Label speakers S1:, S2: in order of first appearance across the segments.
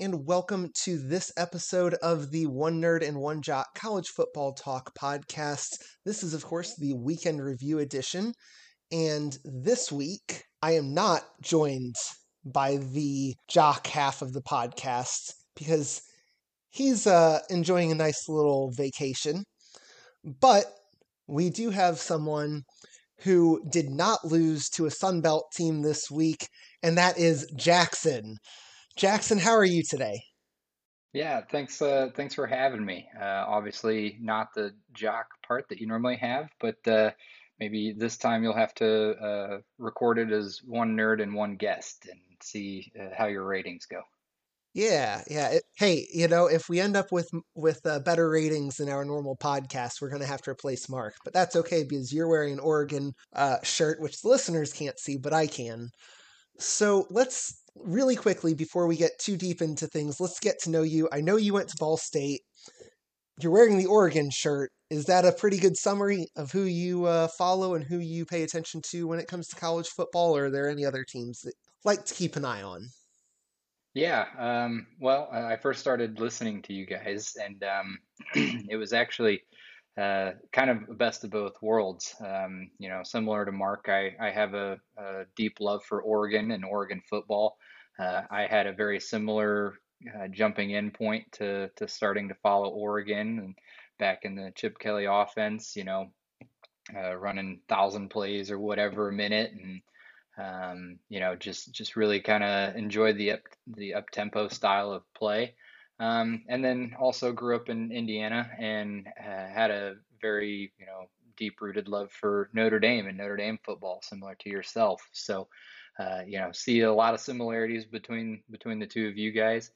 S1: and welcome to this episode of the One Nerd and One Jock College Football Talk podcast. This is, of course, the weekend review edition. And this week, I am not joined by the jock half of the podcast because he's uh, enjoying a nice little vacation. But we do have someone who did not lose to a Sunbelt team this week, and that is Jackson. Jackson, how are you today?
S2: Yeah, thanks. Uh, thanks for having me. Uh, obviously, not the jock part that you normally have, but uh, maybe this time you'll have to uh, record it as one nerd and one guest and see uh, how your ratings go.
S1: Yeah, yeah. It, hey, you know, if we end up with with uh, better ratings than our normal podcast, we're going to have to replace Mark. But that's okay because you're wearing an Oregon shirt, which the listeners can't see, but I can. So let's really quickly before we get too deep into things, let's get to know you. I know you went to Ball State. You're wearing the Oregon shirt. Is that a pretty good summary of who you uh, follow and who you pay attention to when it comes to college football? Or are there any other teams that like to keep an eye on?
S2: Yeah, um, well, I first started listening to you guys, and um, it was actually uh, kind of best of both worlds. Um, you know, similar to Mark, I, I have a, a, deep love for Oregon and Oregon football. Uh, I had a very similar uh, jumping in point to, to starting to follow Oregon and back in the Chip Kelly offense, you know, uh, running thousand plays or whatever a minute. And, um, you know, just, just really kind of enjoyed the up, the up tempo style of play. Um, and then also grew up in Indiana and uh, had a very, you know, deep rooted love for Notre Dame and Notre Dame football, similar to yourself. So, uh, you know, see a lot of similarities between between the two of you guys.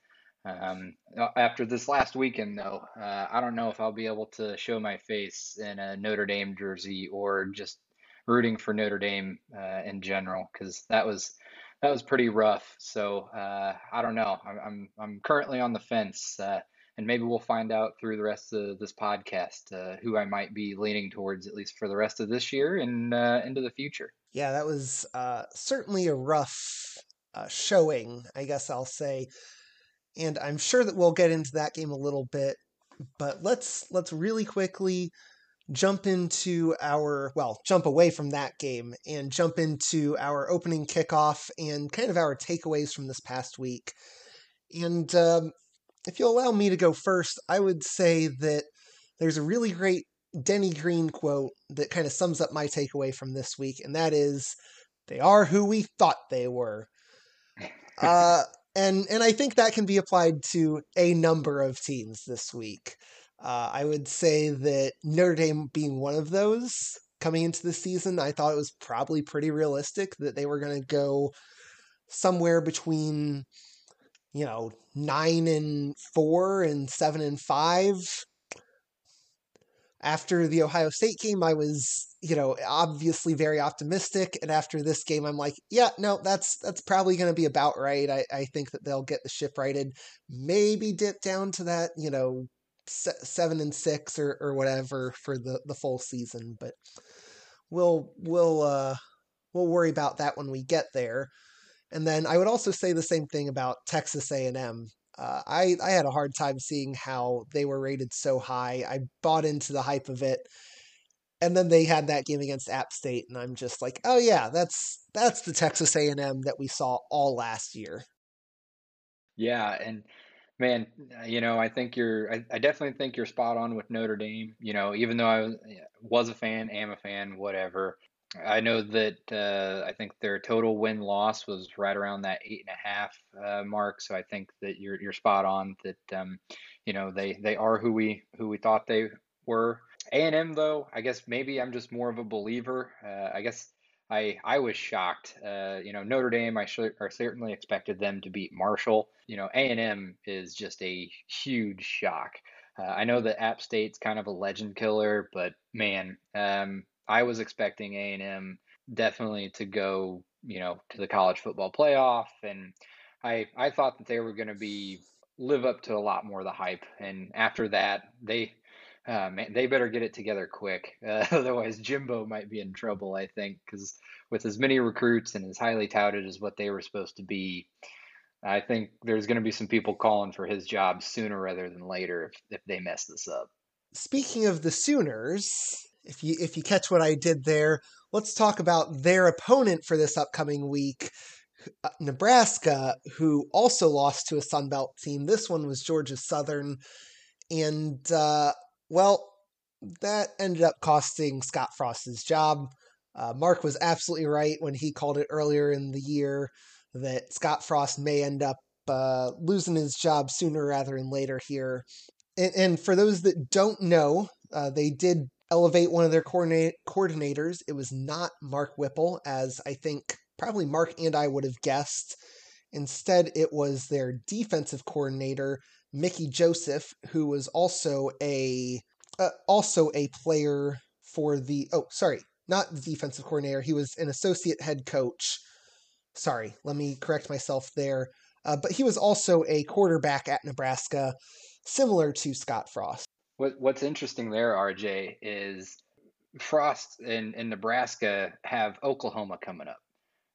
S2: Um, after this last weekend, though, uh, I don't know if I'll be able to show my face in a Notre Dame jersey or just rooting for Notre Dame uh, in general because that was that was pretty rough. So uh, I don't know. I'm, I'm, I'm currently on the fence, uh, and maybe we'll find out through the rest of this podcast uh, who I might be leaning towards, at least for the rest of this year and uh, into the future.
S1: Yeah, that was uh, certainly a rough uh, showing, I guess I'll say, and I'm sure that we'll get into that game a little bit. But let's let's really quickly jump into our well jump away from that game and jump into our opening kickoff and kind of our takeaways from this past week and um, if you'll allow me to go first i would say that there's a really great denny green quote that kind of sums up my takeaway from this week and that is they are who we thought they were uh, and and i think that can be applied to a number of teams this week uh, I would say that Notre Dame being one of those coming into the season, I thought it was probably pretty realistic that they were going to go somewhere between, you know, nine and four and seven and five. After the Ohio State game, I was, you know, obviously very optimistic, and after this game, I'm like, yeah, no, that's that's probably going to be about right. I, I think that they'll get the ship righted, maybe dip down to that, you know, seven and six or, or whatever for the, the full season. But we'll we'll uh, we'll worry about that when we get there. And then I would also say the same thing about Texas A&M. Uh, I I had a hard time seeing how they were rated so high. I bought into the hype of it, and then they had that game against App State, and I'm just like, oh yeah, that's that's the Texas A&M that we saw all last year.
S2: Yeah, and Man, uh, you know, I think you're, I, I definitely think you're spot on with Notre Dame. You know, even though I was a fan, am a fan, whatever. I know that uh, I think their total win loss was right around that eight and a half uh, mark. So I think that you're you're spot on that um, you know they they are who we who we thought they were. A and M though, I guess maybe I'm just more of a believer. Uh, I guess I I was shocked. Uh, you know, Notre Dame, I, sh- I certainly expected them to beat Marshall. You know, A and M is just a huge shock. Uh, I know that App State's kind of a legend killer, but man, um, I was expecting A and M definitely to go, you know, to the college football playoff, and I I thought that they were going to be live up to a lot more of the hype. And after that, they uh, man, they better get it together quick. Uh, otherwise, Jimbo might be in trouble, I think, because with as many recruits and as highly touted as what they were supposed to be, I think there's going to be some people calling for his job sooner rather than later if, if they mess this up.
S1: Speaking of the Sooners, if you if you catch what I did there, let's talk about their opponent for this upcoming week, uh, Nebraska, who also lost to a Sun Belt team. This one was Georgia Southern, and uh, well, that ended up costing Scott Frost his job. Uh, Mark was absolutely right when he called it earlier in the year that Scott Frost may end up uh, losing his job sooner rather than later here. And, and for those that don't know, uh, they did elevate one of their coordinate, coordinators. It was not Mark Whipple, as I think probably Mark and I would have guessed. Instead, it was their defensive coordinator, Mickey Joseph, who was also a uh, also a player for the oh sorry not the defensive coordinator he was an associate head coach sorry let me correct myself there uh, but he was also a quarterback at Nebraska similar to Scott Frost
S2: what what's interesting there RJ is Frost and, and Nebraska have Oklahoma coming up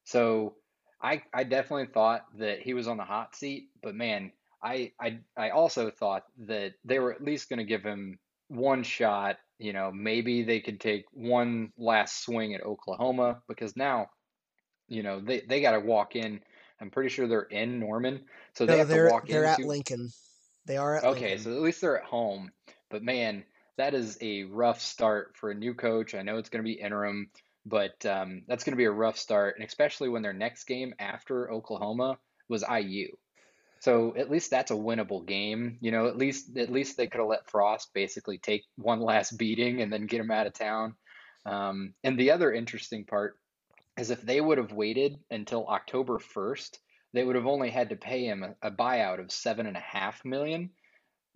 S2: so I I definitely thought that he was on the hot seat but man I I I also thought that they were at least going to give him one shot. You know, maybe they could take one last swing at Oklahoma because now, you know, they, they got to walk in. I'm pretty sure they're in Norman, so they
S1: no,
S2: have
S1: they're,
S2: to walk
S1: they're
S2: into.
S1: at Lincoln. They are at
S2: Okay,
S1: Lincoln.
S2: so at least they're at home. But man, that is a rough start for a new coach. I know it's going to be interim, but um, that's going to be a rough start, and especially when their next game after Oklahoma was IU. So at least that's a winnable game. You know, at least at least they could have let Frost basically take one last beating and then get him out of town. Um, and the other interesting part is if they would have waited until October 1st, they would have only had to pay him a, a buyout of seven and a half million.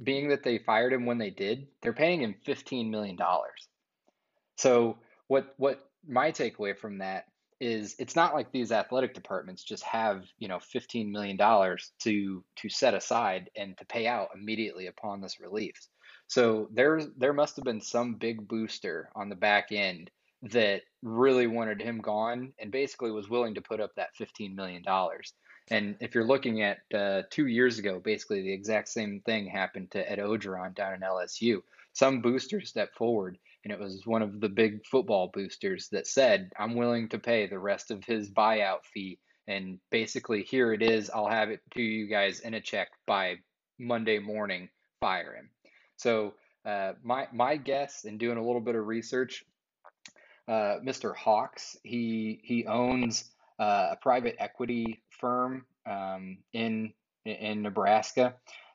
S2: Being that they fired him when they did, they're paying him fifteen million dollars. So what what my takeaway from that is it's not like these athletic departments just have you know 15 million dollars to to set aside and to pay out immediately upon this relief so there there must have been some big booster on the back end that really wanted him gone and basically was willing to put up that 15 million dollars and if you're looking at uh, two years ago basically the exact same thing happened to ed Orgeron down in lsu some booster stepped forward and it was one of the big football boosters that said, I'm willing to pay the rest of his buyout fee. And basically, here it is. I'll have it to you guys in a check by Monday morning. Fire him. So, uh, my, my guess in doing a little bit of research, uh, Mr. Hawks, he, he owns uh, a private equity firm um, in, in Nebraska.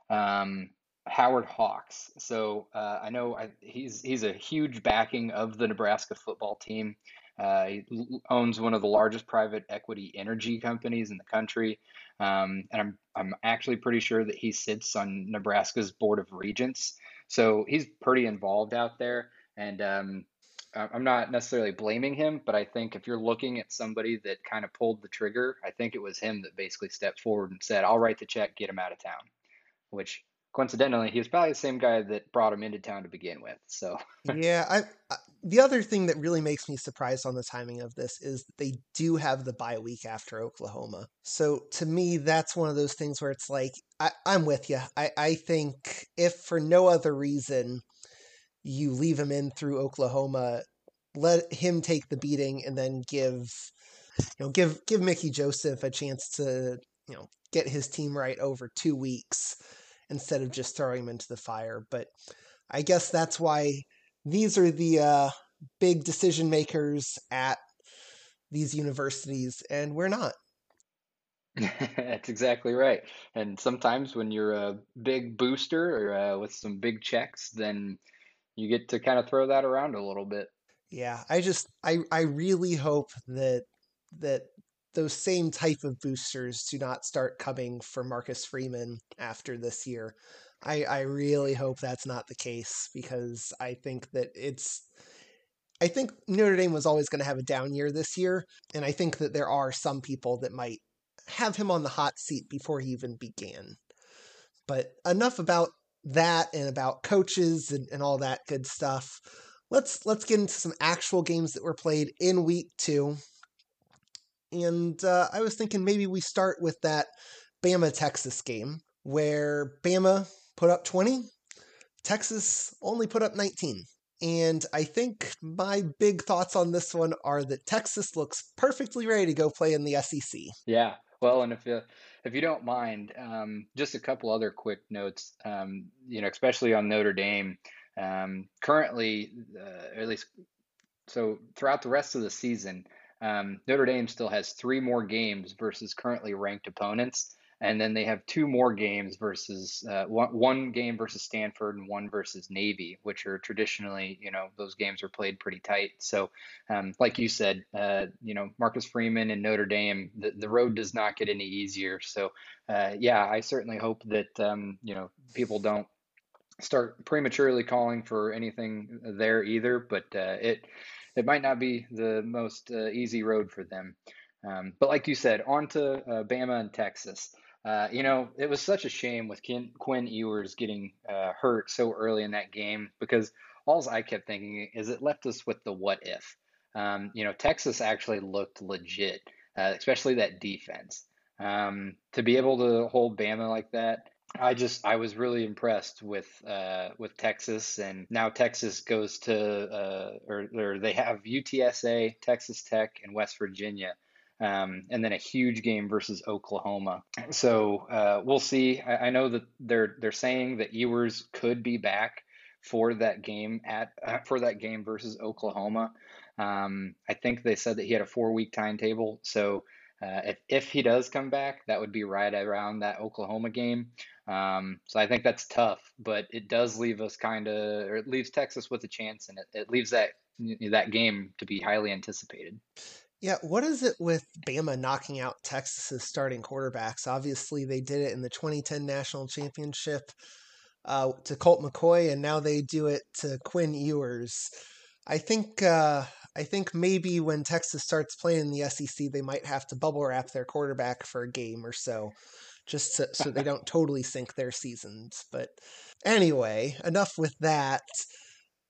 S2: Um, Howard Hawks. So uh, I know I, he's he's a huge backing of the Nebraska football team. Uh, he owns one of the largest private equity energy companies in the country, um, and I'm I'm actually pretty sure that he sits on Nebraska's board of regents. So he's pretty involved out there, and um, I'm not necessarily blaming him, but I think if you're looking at somebody that kind of pulled the trigger, I think it was him that basically stepped forward and said, "I'll write the check, get him out of town," which coincidentally, he was probably the same guy that brought him into town to begin with. So
S1: yeah, I, I, the other thing that really makes me surprised on the timing of this is they do have the bye week after Oklahoma. So to me, that's one of those things where it's like I, I'm with you. I, I think if for no other reason you leave him in through Oklahoma, let him take the beating, and then give you know give give Mickey Joseph a chance to you know get his team right over two weeks instead of just throwing him into the fire. But I guess that's why these are the uh, big decision makers at these universities, and we're not.
S2: That's exactly right. And sometimes when you're a big booster or uh, with some big checks, then you get to kind of throw that around a little bit.
S1: Yeah, I just I I really hope that that those same type of boosters do not start coming for Marcus Freeman after this year. I, I really hope that's not the case because I think that it's. I think Notre Dame was always going to have a down year this year, and I think that there are some people that might have him on the hot seat before he even began. But enough about that and about coaches and, and all that good stuff. Let's let's get into some actual games that were played in week two. And uh, I was thinking maybe we start with that Bama Texas game where Bama put up 20, Texas only put up 19. And I think my big thoughts on this one are that Texas looks perfectly ready to go play in the SEC.
S2: Yeah. Well, and if you if you don't mind, um, just a couple other quick notes. Um, you know, especially on Notre Dame. Um, currently, uh, at least, so throughout the rest of the season, um, Notre Dame still has three more games versus currently ranked opponents and then they have two more games versus uh, one, one game versus Stanford and one versus Navy, which are traditionally, you know, those games are played pretty tight. So, um, like you said, uh, you know, Marcus Freeman and Notre Dame, the, the road does not get any easier. So, uh, yeah, I certainly hope that um, you know people don't start prematurely calling for anything there either. But uh, it it might not be the most uh, easy road for them. Um, but like you said, on to uh, Bama and Texas. Uh, you know, it was such a shame with Ken, Quinn Ewers getting uh, hurt so early in that game because all I kept thinking is it left us with the what if. Um, you know, Texas actually looked legit, uh, especially that defense. Um, to be able to hold Bama like that, I just I was really impressed with uh, with Texas, and now Texas goes to uh, or, or they have UTSA, Texas Tech, and West Virginia um, and then a huge game versus Oklahoma. So uh, we'll see. I, I, know that they're they're saying that Ewers could be back for that game at uh, for that game versus Oklahoma. Um, I think they said that he had a four week timetable. So uh, if if he does come back, that would be right around that Oklahoma game. Um, so I think that's tough, but it does leave us kind of, or it leaves Texas with a chance, and it, it leaves that that game to be highly anticipated.
S1: Yeah, what is it with Bama knocking out Texas's starting quarterbacks? Obviously, they did it in the 2010 national championship uh, to Colt McCoy, and now they do it to Quinn Ewers. I think uh, I think maybe when Texas starts playing the SEC, they might have to bubble wrap their quarterback for a game or so, just so they don't totally sink their seasons. But anyway, enough with that.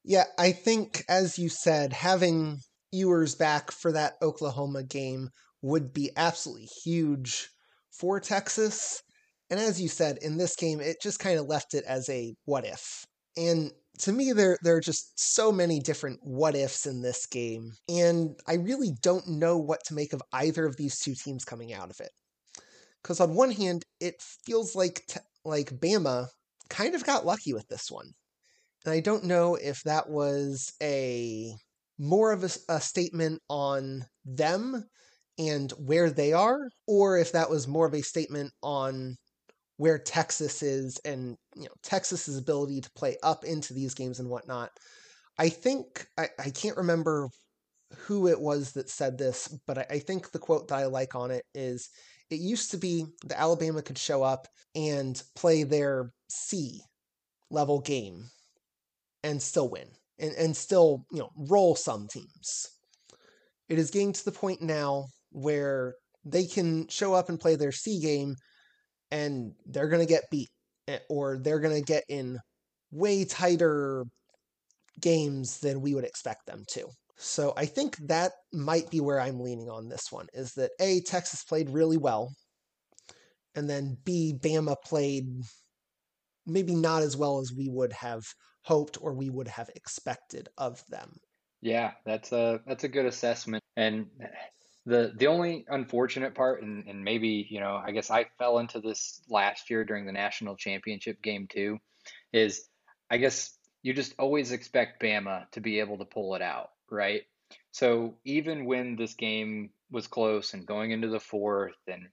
S1: Yeah, I think as you said, having Ewers back for that Oklahoma game would be absolutely huge for Texas. And as you said, in this game, it just kind of left it as a what if. And to me, there, there are just so many different what ifs in this game. And I really don't know what to make of either of these two teams coming out of it. Because on one hand, it feels like, like Bama kind of got lucky with this one. And I don't know if that was a more of a, a statement on them and where they are, or if that was more of a statement on where Texas is and you know Texas's ability to play up into these games and whatnot. I think I, I can't remember who it was that said this, but I, I think the quote that I like on it is it used to be the Alabama could show up and play their C level game and still win and, and still, you know, roll some teams. It is getting to the point now where they can show up and play their C game and they're going to get beat or they're going to get in way tighter games than we would expect them to. So I think that might be where I'm leaning on this one is that A, Texas played really well, and then B, Bama played maybe not as well as we would have hoped or we would have expected of them.
S2: Yeah, that's a that's a good assessment. And the the only unfortunate part, and, and maybe you know, I guess I fell into this last year during the national championship game too, is I guess you just always expect Bama to be able to pull it out, right? So even when this game was close and going into the fourth, and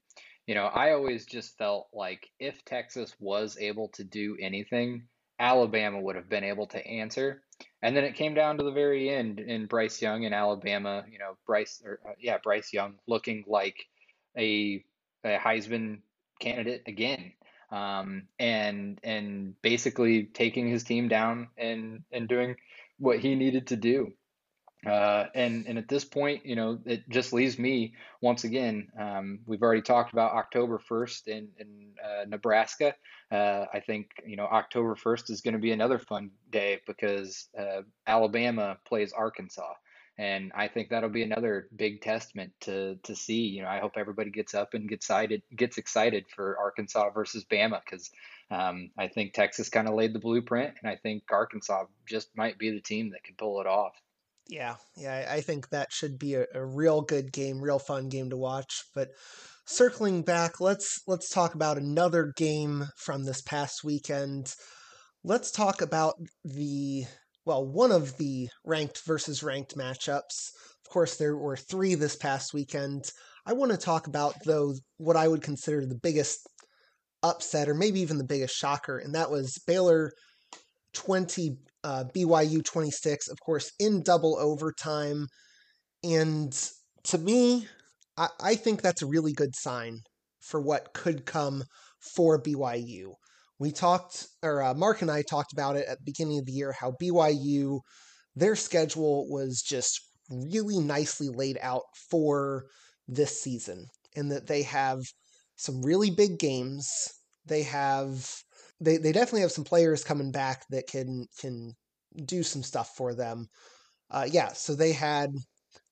S2: you know, I always just felt like if Texas was able to do anything, Alabama would have been able to answer. And then it came down to the very end in Bryce Young in Alabama, you know, Bryce or uh, yeah, Bryce Young looking like a, a Heisman candidate again. Um, and and basically taking his team down and and doing what he needed to do. Uh, and and at this point, you know, it just leaves me once again. Um, we've already talked about October first in in uh, Nebraska. Uh, I think you know October first is going to be another fun day because uh, Alabama plays Arkansas, And I think that'll be another big testament to to see. You know, I hope everybody gets up and gets excited gets excited for Arkansas versus Bama because um, I think Texas kind of laid the blueprint, and I think Arkansas just might be the team that can pull it off.
S1: Yeah, yeah, I think that should be a, a real good game, real fun game to watch. But circling back, let's let's talk about another game from this past weekend. Let's talk about the well, one of the ranked versus ranked matchups. Of course, there were three this past weekend. I want to talk about though what I would consider the biggest upset, or maybe even the biggest shocker, and that was Baylor 20, uh, BYU 26, of course, in double overtime. And to me, I, I think that's a really good sign for what could come for BYU. We talked, or uh, Mark and I talked about it at the beginning of the year, how BYU, their schedule was just really nicely laid out for this season, and that they have some really big games. They have they they definitely have some players coming back that can can do some stuff for them. Uh, yeah, so they had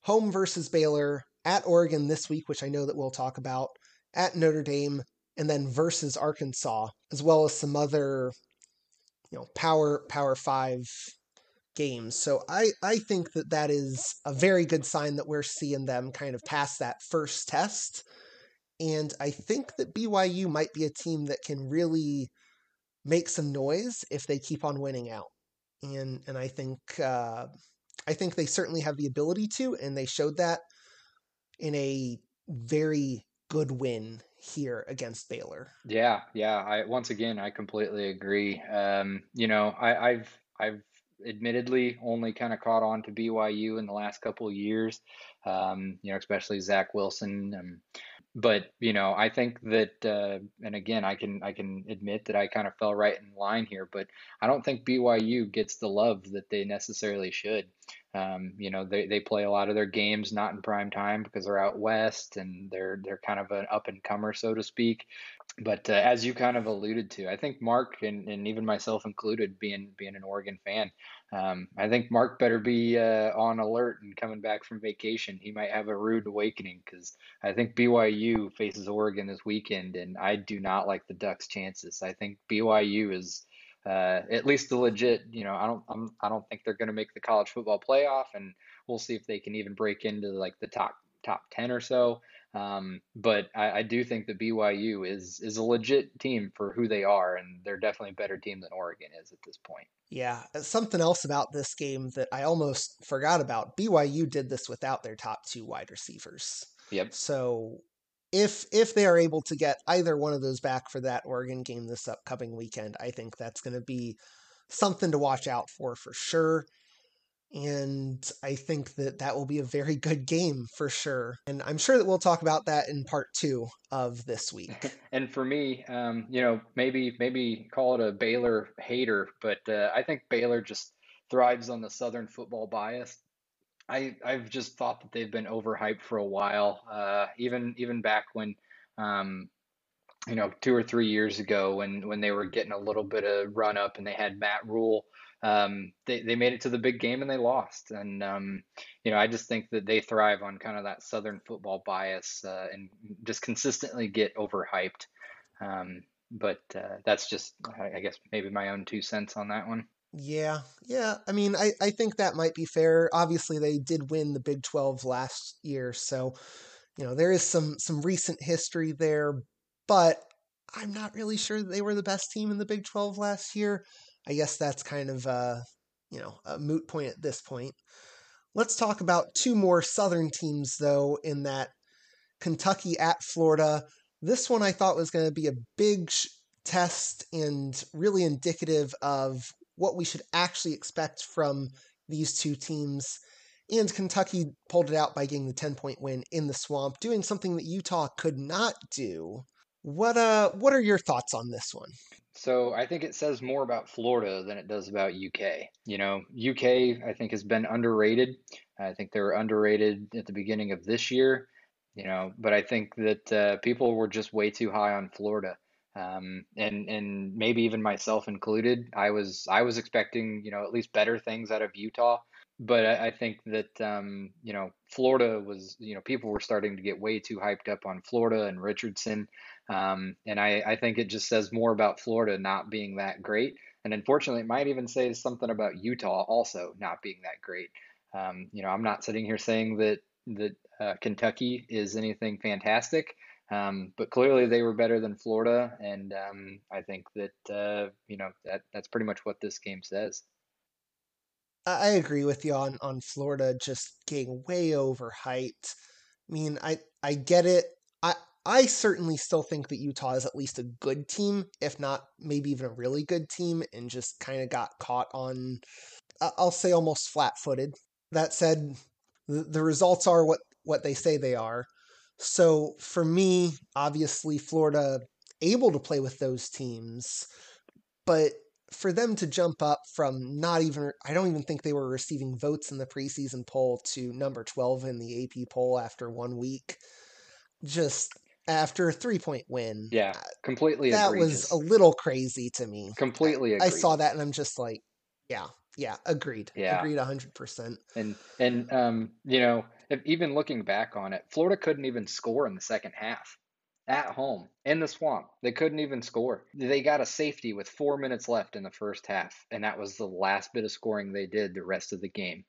S1: home versus Baylor at Oregon this week, which I know that we'll talk about at Notre Dame, and then versus Arkansas, as well as some other you know power power five games. So I I think that that is a very good sign that we're seeing them kind of pass that first test. And I think that BYU might be a team that can really make some noise if they keep on winning out. And and I think uh, I think they certainly have the ability to, and they showed that in a very good win here against Baylor.
S2: Yeah, yeah. I once again I completely agree. Um, you know, I, I've I've admittedly only kind of caught on to BYU in the last couple of years. Um, you know, especially Zach Wilson. Um, but you know, I think that, uh, and again, I can I can admit that I kind of fell right in line here, but I don't think BYU gets the love that they necessarily should. Um, you know, they, they play a lot of their games not in prime time because they're out west and they're they're kind of an up and comer, so to speak. But uh, as you kind of alluded to, I think Mark and, and even myself included, being being an Oregon fan, um, I think Mark better be uh, on alert and coming back from vacation. He might have a rude awakening because I think BYU faces Oregon this weekend, and I do not like the Ducks' chances. I think BYU is uh, at least the legit. You know, I don't I'm, I don't think they're going to make the college football playoff, and we'll see if they can even break into like the top top ten or so. Um, but I, I, do think that BYU is is a legit team for who they are, and they're definitely a better team than Oregon is at this point.
S1: Yeah, uh, something else about this game that I almost forgot about. BYU did this without their top two wide receivers.
S2: Yep.
S1: So if if they are able to get either one of those back for that Oregon game this upcoming weekend, I think that's going to be something to watch out for for sure and I think that that will be a very good game for sure. And I'm sure that we'll talk about that in part two of this week.
S2: and for me, um, you know, maybe maybe call it a Baylor hater, but uh, I think Baylor just thrives on the Southern football bias. I I've just thought that they've been overhyped for a while, uh, even even back when. Um, you know, two or three years ago, when when they were getting a little bit of run up, and they had Matt Rhule, um, they, they made it to the big game and they lost. And, um, you know, I just think that they thrive on kind of that Southern football bias uh, and just consistently get overhyped. Um, but uh, that's just, I guess, maybe my own two cents on that one.
S1: Yeah, yeah. I mean, I, I think that might be fair. Obviously, they did win the Big 12 last year. So, you know, there is some, some recent history there. But I'm not really sure they were the best team in the Big 12 last year. I guess that's kind of uh, you know a moot point at this point. Let's talk about two more Southern teams though. In that Kentucky at Florida, this one I thought was going to be a big sh- test and really indicative of what we should actually expect from these two teams. And Kentucky pulled it out by getting the 10 point win in the swamp, doing something that Utah could not do. What uh what are your thoughts on this one?
S2: So I think it says more about Florida than it does about UK. You know, UK I think has been underrated. I think they were underrated at the beginning of this year. You know, but I think that uh, people were just way too high on Florida, um, and and maybe even myself included. I was I was expecting you know at least better things out of Utah. but I, I think that um, you know Florida was you know people were starting to get way too hyped up on Florida and Richardson, um, and I, I think it just says more about Florida not being that great, and unfortunately it might even say something about Utah also not being that great. Um, you know I'm not sitting here saying that that uh, Kentucky is anything fantastic. Um, but clearly they were better than Florida, and um, I think that uh, you know that that's pretty much what this game says.
S1: I agree with you on on Florida just getting way overhyped. I mean, I I get it. I certainly still think that Utah is at least a good team, if not maybe even a really good team, and just kind of got caught on. I'll say almost flat footed. That said, the, the results are what what they say they are. So for me, obviously Florida able to play with those teams, but for them to jump up from not even I don't even think they were receiving votes in the preseason poll to number 12 in the AP poll after one week just after a three point win.
S2: Yeah, completely
S1: that
S2: egregious.
S1: was a little crazy to me.
S2: Completely
S1: I, I saw that and I'm just like, yeah, yeah, agreed.
S2: Yeah.
S1: Agreed 100%.
S2: And and um, you know, if, even looking back on it, Florida couldn't even score in the second half at home in the swamp. They couldn't even score. They got a safety with four minutes left in the first half, and that was the last bit of scoring they did the rest of the game.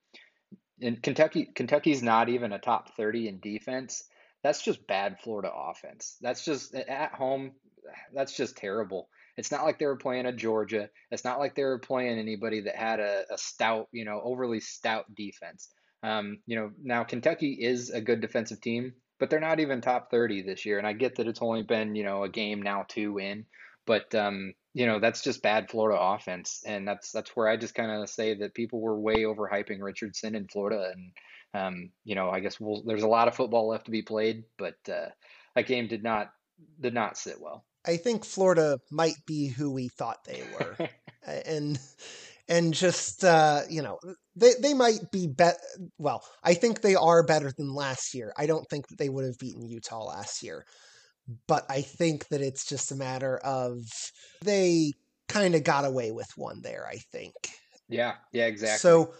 S2: And Kentucky, Kentucky's not even a top 30 in defense. That's just bad Florida offense. That's just at home. That's just terrible. It's not like they were playing a Georgia. It's not like they were playing anybody that had a, a stout, you know, overly stout defense. Um, you know, now Kentucky is a good defensive team but they're not even top 30 this year. And I get that it's only been, you know, a game now two in, but, um, you know, that's just bad Florida offense. And that's, that's where I just kind of say that people were way overhyping Richardson in Florida. And, um, you know, I guess we'll, there's a lot of football left to be played, but, uh, that game did not, did not sit well.
S1: I think Florida might be who we thought they were. and, and just uh, you know they they might be bet well I think they are better than last year. I don't think that they would have beaten Utah last year. But I think that it's just a matter of they kind of got away with one there, I think.
S2: Yeah, yeah, exactly.
S1: So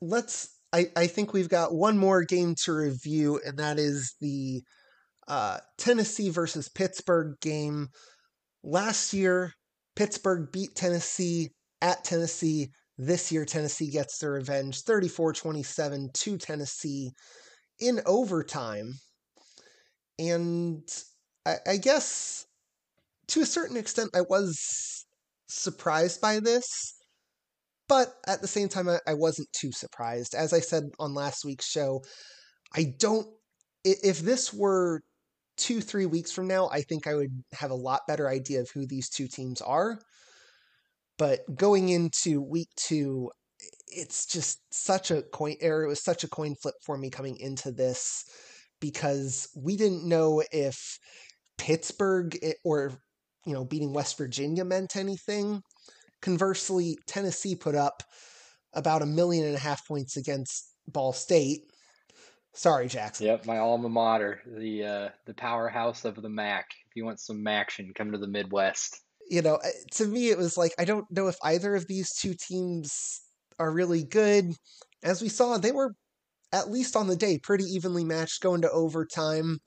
S1: let's I, I think we've got one more game to review, and that is the uh, Tennessee versus Pittsburgh game. Last year, Pittsburgh beat Tennessee at Tennessee. This year, Tennessee gets their revenge 34 27 to Tennessee in overtime. And I, I, guess to a certain extent, I was surprised by this. But at the same time, I, I wasn't too surprised. As I said on last week's show, I don't. If this were two, three weeks from now, I think I would have a lot better idea of who these two teams are. But going into week two, it's just such a coin error. It was such a coin flip for me coming into this because we didn't know if Pittsburgh eh, or you know beating West Virginia meant anything. Conversely, Tennessee put up about a million and a half points against Ball State. Sorry, Jackson.
S2: Yep, my alma mater, the uh, the powerhouse of the MAC. If you want some action, come to the Midwest
S1: you know, to me, it was like, I don't know if either of these two teams are really good. As we saw, they were, at least on the day, pretty evenly matched going to overtime.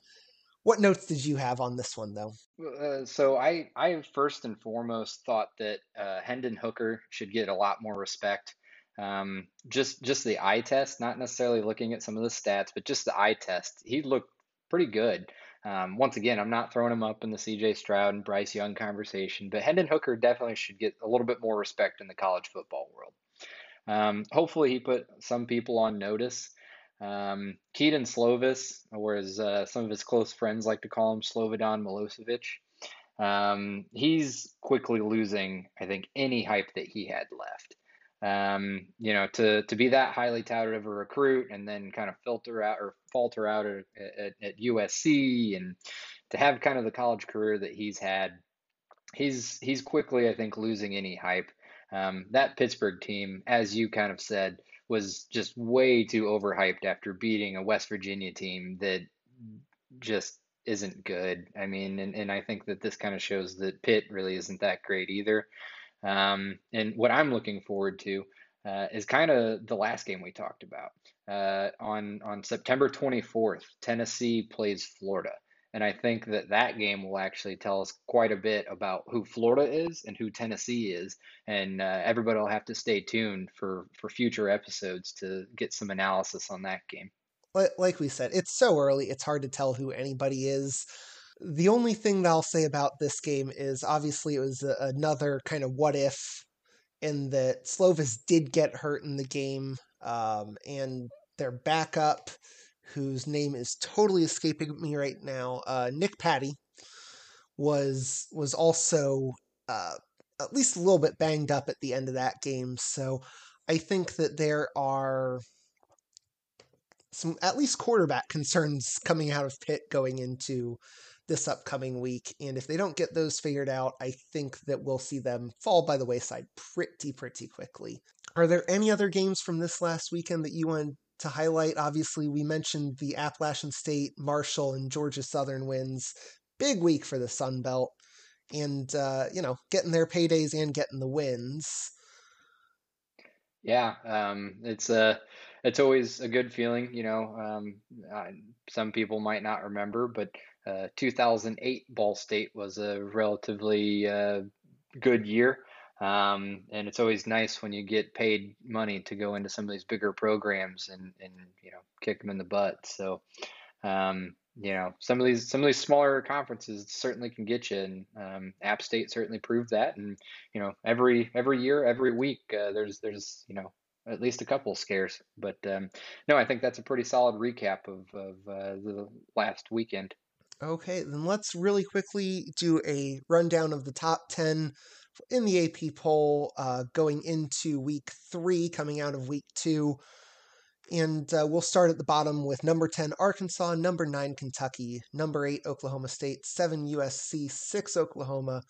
S1: What notes did you have on this one, though?
S2: Uh, so I, I first and foremost thought that uh, Hendon Hooker should get a lot more respect. Um, just just the eye test, not necessarily looking at some of the stats, but just the eye test. He looked pretty good. Um, once again, I'm not throwing him up in the CJ Stroud and Bryce Young conversation, but Hendon Hooker definitely should get a little bit more respect in the college football world. Um, hopefully, he put some people on notice. Um, Kedon Slovis, or as uh, some of his close friends like to call him, Slobodan Milosevic, um, he's quickly losing, I think, any hype that he had left. Um, you know, to to be that highly touted of a recruit and then kind of filter out or falter out at, at, at USC and to have kind of the college career that he's had, he's he's quickly, I think, losing any hype. Um, that Pittsburgh team, as you kind of said, was just way too overhyped after beating a West Virginia team that just isn't good. I mean, and, and I think that this kind of shows that Pitt really isn't that great either. Um, and what I'm looking forward to, uh, is kind of the last game we talked about. Uh, on on September 24th, Tennessee plays Florida. And I think that that game will actually tell us quite a bit about who Florida is and who Tennessee is. And uh, everybody will have to stay tuned for, for future episodes to get some analysis on that game.
S1: Like we said, it's so early, it's hard to tell who anybody is. The only thing that I'll say about this game is obviously it was another kind of what if, in that Slovis did get hurt in the game, um, and their backup whose name is totally escaping me right now, uh, Nick Patti, was was also uh, at least a little bit banged up at the end of that game. So I think that there are some at least quarterback concerns coming out of Pitt going into this upcoming week. And if they don't get those figured out, I think that we'll see them fall by the wayside pretty, pretty quickly. Are there any other games from this last weekend that you want to highlight, obviously, we mentioned the Appalachian State, Marshall, and Georgia Southern wins. Big week for the Sun Belt, and uh, you know, getting their paydays and getting the wins.
S2: Yeah, um, it's a uh, it's always a good feeling. You know, um, uh, some people might not remember, but uh, 2008 Ball State was a relatively uh, good year. Um, and it's always nice when you get paid money to go into some of these bigger programs and, and you know kick them in the butt. So um, you know some of these some of these smaller conferences certainly can get you, and um, App State certainly proved that. And you know every every year, every week, uh, there's there's you know at least a couple scares. But um, no, I think that's a pretty solid recap of of uh, the last weekend.
S1: Okay, then let's really quickly do a rundown of the top 10 in the AP poll uh, going into week three, coming out of week two. And uh, we'll start at the bottom with number 10, Arkansas, number 9, Kentucky, number 8, Oklahoma State, 7, USC, 6, Oklahoma,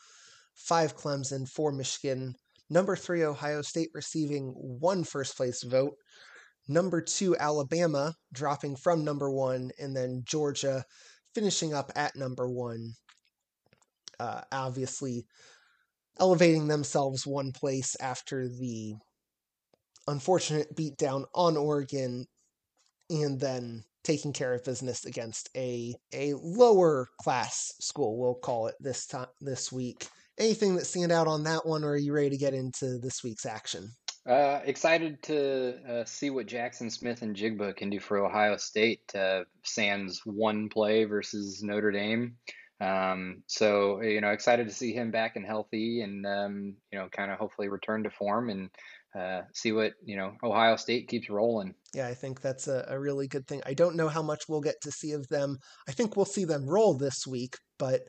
S1: 5, Clemson, 4, Michigan, number 3, Ohio State receiving one first place vote, number 2, Alabama dropping from number 1, and then Georgia finishing up at number 1. Uh, obviously, elevating themselves one place after the unfortunate beatdown on Oregon and then taking care of business against a a lower class school we'll call it this time this week anything that stand out on that one or are you ready to get into this week's action
S2: uh, excited to uh, see what Jaxon Smith-Njigba can do for Ohio State. Uh, sans one play versus Notre Dame. Um, so you know, excited to see him back and healthy, and um, you know, kind of hopefully return to form and uh, see what you know Ohio State keeps rolling.
S1: Yeah, I think that's a, a really good thing. I don't know how much we'll get to see of them. I think we'll see them roll this week, but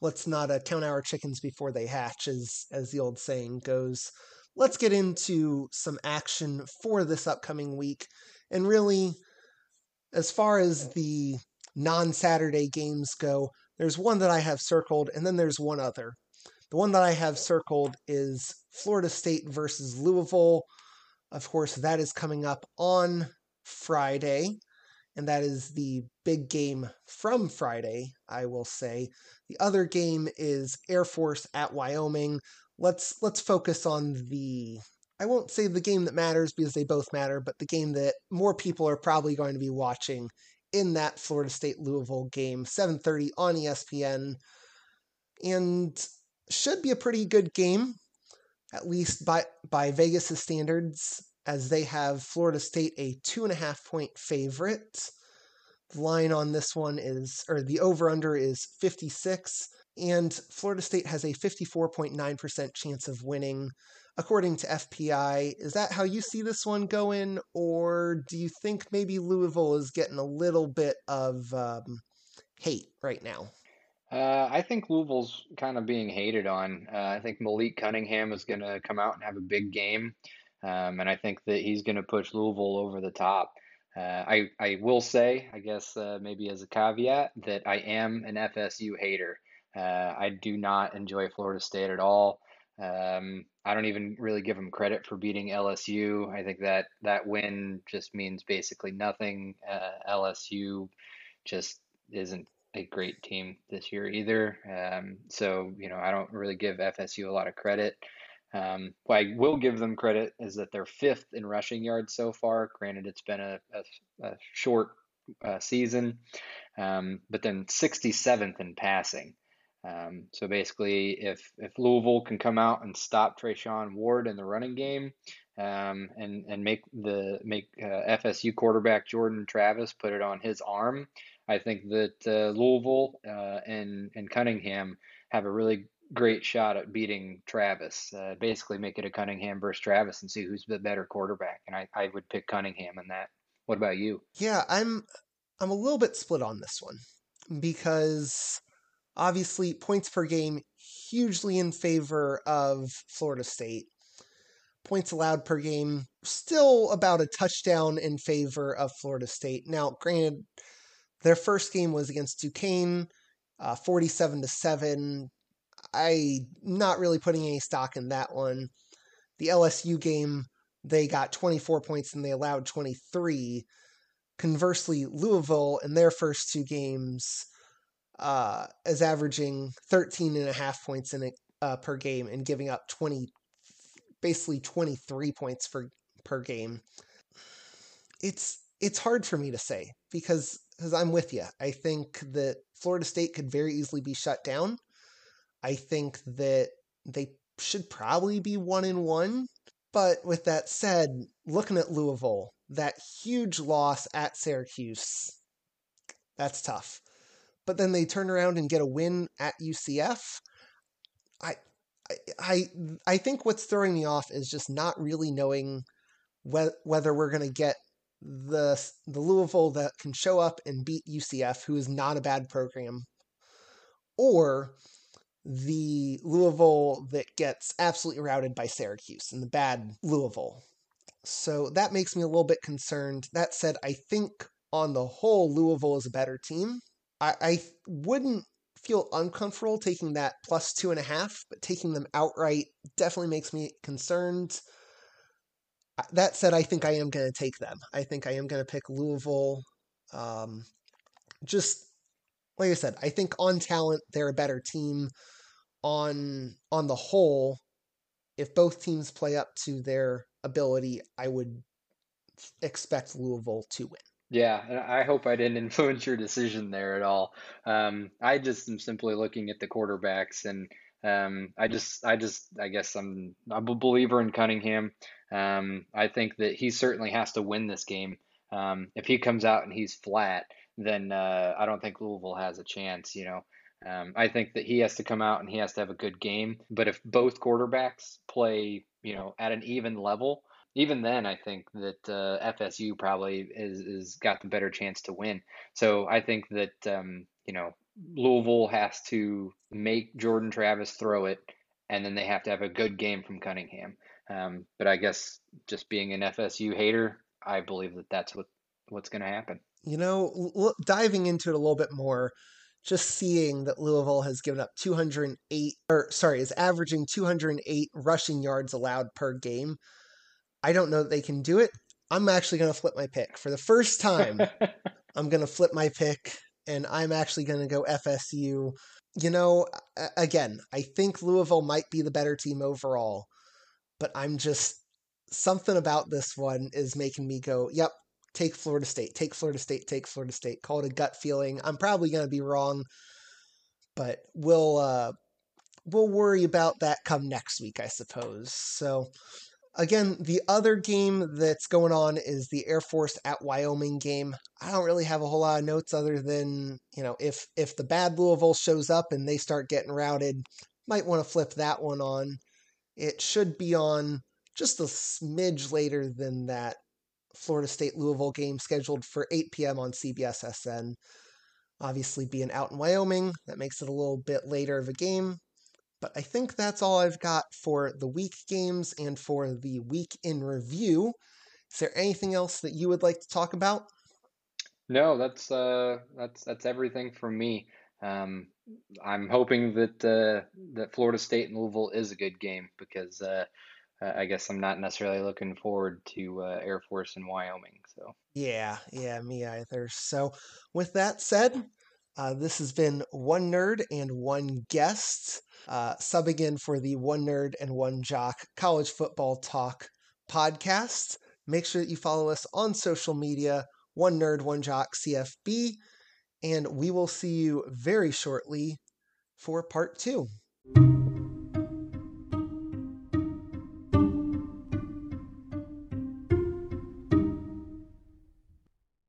S1: let's not uh, count our chickens before they hatch, as as the old saying goes. Let's get into some action for this upcoming week, and really, as far as the non Saturday games go, there's one that I have circled, and then there's one other. The one that I have circled is Florida State versus Louisville. Of course, that is coming up on Friday, and that is the big game from Friday, I will say. The other game is Air Force at Wyoming. Let's let's focus on the I won't say the game that matters because they both matter, but the game that more people are probably going to be watching in that Florida State Louisville game, 7:30 on ESPN, and should be a pretty good game, at least by by Vegas' standards, as they have Florida State a two and a half point favorite. The line on this one is, or the over under is 56, and Florida State has a 54.9% chance of winning according to FPI. Is that how you see this one going, or do you think maybe Louisville is getting a little bit of um, hate right now?
S2: Uh, I think Louisville's kind of being hated on. Uh, I think Malik Cunningham is going to come out and have a big game, um, and I think that he's going to push Louisville over the top. Uh, I I will say, I guess uh, maybe as a caveat, that I am an FSU hater. Uh, I do not enjoy Florida State at all. Um, I don't even really give them credit for beating LSU. I think that that win just means basically nothing. Uh, LSU just isn't a great team this year either. Um, so, you know, I don't really give FSU a lot of credit. Um, what I will give them credit is that they're fifth in rushing yards so far. Granted, it's been a, a, a short uh, season, um, but then 67th in passing. Um, so basically, if if Louisville can come out and stop Treshaun Ward in the running game, um, and and make the make uh, FSU quarterback Jordan Travis put it on his arm, I think that uh, Louisville uh, and and Cunningham have a really great shot at beating Travis. Uh, basically, make it a Cunningham versus Travis and see who's the better quarterback. And I, I would pick Cunningham in that. What about you?
S1: Yeah, I'm I'm a little bit split on this one because obviously points per game hugely in favor of Florida State. Points allowed per game still about a touchdown in favor of Florida State. Now, granted, their first game was against Duquesne, uh, 47 to 7. I not really putting any stock in that one. The LSU game, they got 24 points and they allowed 23. Conversely, Louisville in their first two games uh, is averaging 13 and a half points in uh, per game and giving up 20, basically 23 points per per game. It's it's hard for me to say because because I'm with you. I think that Florida State could very easily be shut down. I think that they should probably be one in one. But with that said, looking at Louisville, that huge loss at Syracuse, that's tough. But then they turn around and get a win at UCF. I, I, I think what's throwing me off is just not really knowing whether we're going to get the the Louisville that can show up and beat UCF, who is not a bad program, or the Louisville that gets absolutely routed by Syracuse and the bad Louisville. So that makes me a little bit concerned. That said, I think on the whole, Louisville is a better team. I, I wouldn't feel uncomfortable taking that plus two and a half, but taking them outright definitely makes me concerned. That said, I think I am going to take them. I think I am going to pick Louisville. Um, just like I said, I think on talent they're a better team. On on the whole, if both teams play up to their ability, I would expect Louisville to win.
S2: Yeah, and I hope I didn't influence your decision there at all. Um, I just am simply looking at the quarterbacks, and um, I just, I just, I guess I'm, I'm a believer in Cunningham. Um, I think that he certainly has to win this game. Um, if he comes out and he's flat, then uh, I don't think Louisville has a chance. You know, um, I think that he has to come out and he has to have a good game. But if both quarterbacks play, you know, at an even level, even then, I think that uh, FSU probably is is got the better chance to win. So I think that um, you know Louisville has to make Jordan Travis throw it, and then they have to have a good game from Cunningham. Um, but I guess just being an FSU hater, I believe that that's what what's going to happen.
S1: You know, l- diving into it a little bit more, just seeing that Louisville has given up 208, or sorry, is averaging 208 rushing yards allowed per game. I don't know that they can do it. I'm actually going to flip my pick for the first time. I'm going to flip my pick, and I'm actually going to go FSU. You know, again, I think Louisville might be the better team overall but I'm just something about this one is making me go, yep, take Florida State, take Florida State, take Florida State. Call it a gut feeling. I'm probably going to be wrong, but we'll uh, we'll worry about that come next week, I suppose. So again, the other game that's going on is the Air Force at Wyoming game. I don't really have a whole lot of notes other than, you know, if if the bad Louisville shows up and they start getting routed, might want to flip that one on. It should be on just a smidge later than that Florida State Louisville game scheduled for 8 p.m. on CBS SN. Obviously, being out in Wyoming, that makes it a little bit later of a game. But I think that's all I've got for the week games and for the week in review. Is there anything else that you would like to talk about?
S2: No, that's uh, that's that's everything from me. Um, I'm hoping that uh, that Florida State and Louisville is a good game because uh, I guess I'm not necessarily looking forward to uh, Air Force in Wyoming. So
S1: yeah, yeah, me either. So with that said, Uh, this has been One Nerd and One Guest, uh, subbing in for the One Nerd and One Jock College Football Talk podcast. Make sure that you follow us on social media, One Nerd, One Jock CFB, and we will see you very shortly for part two.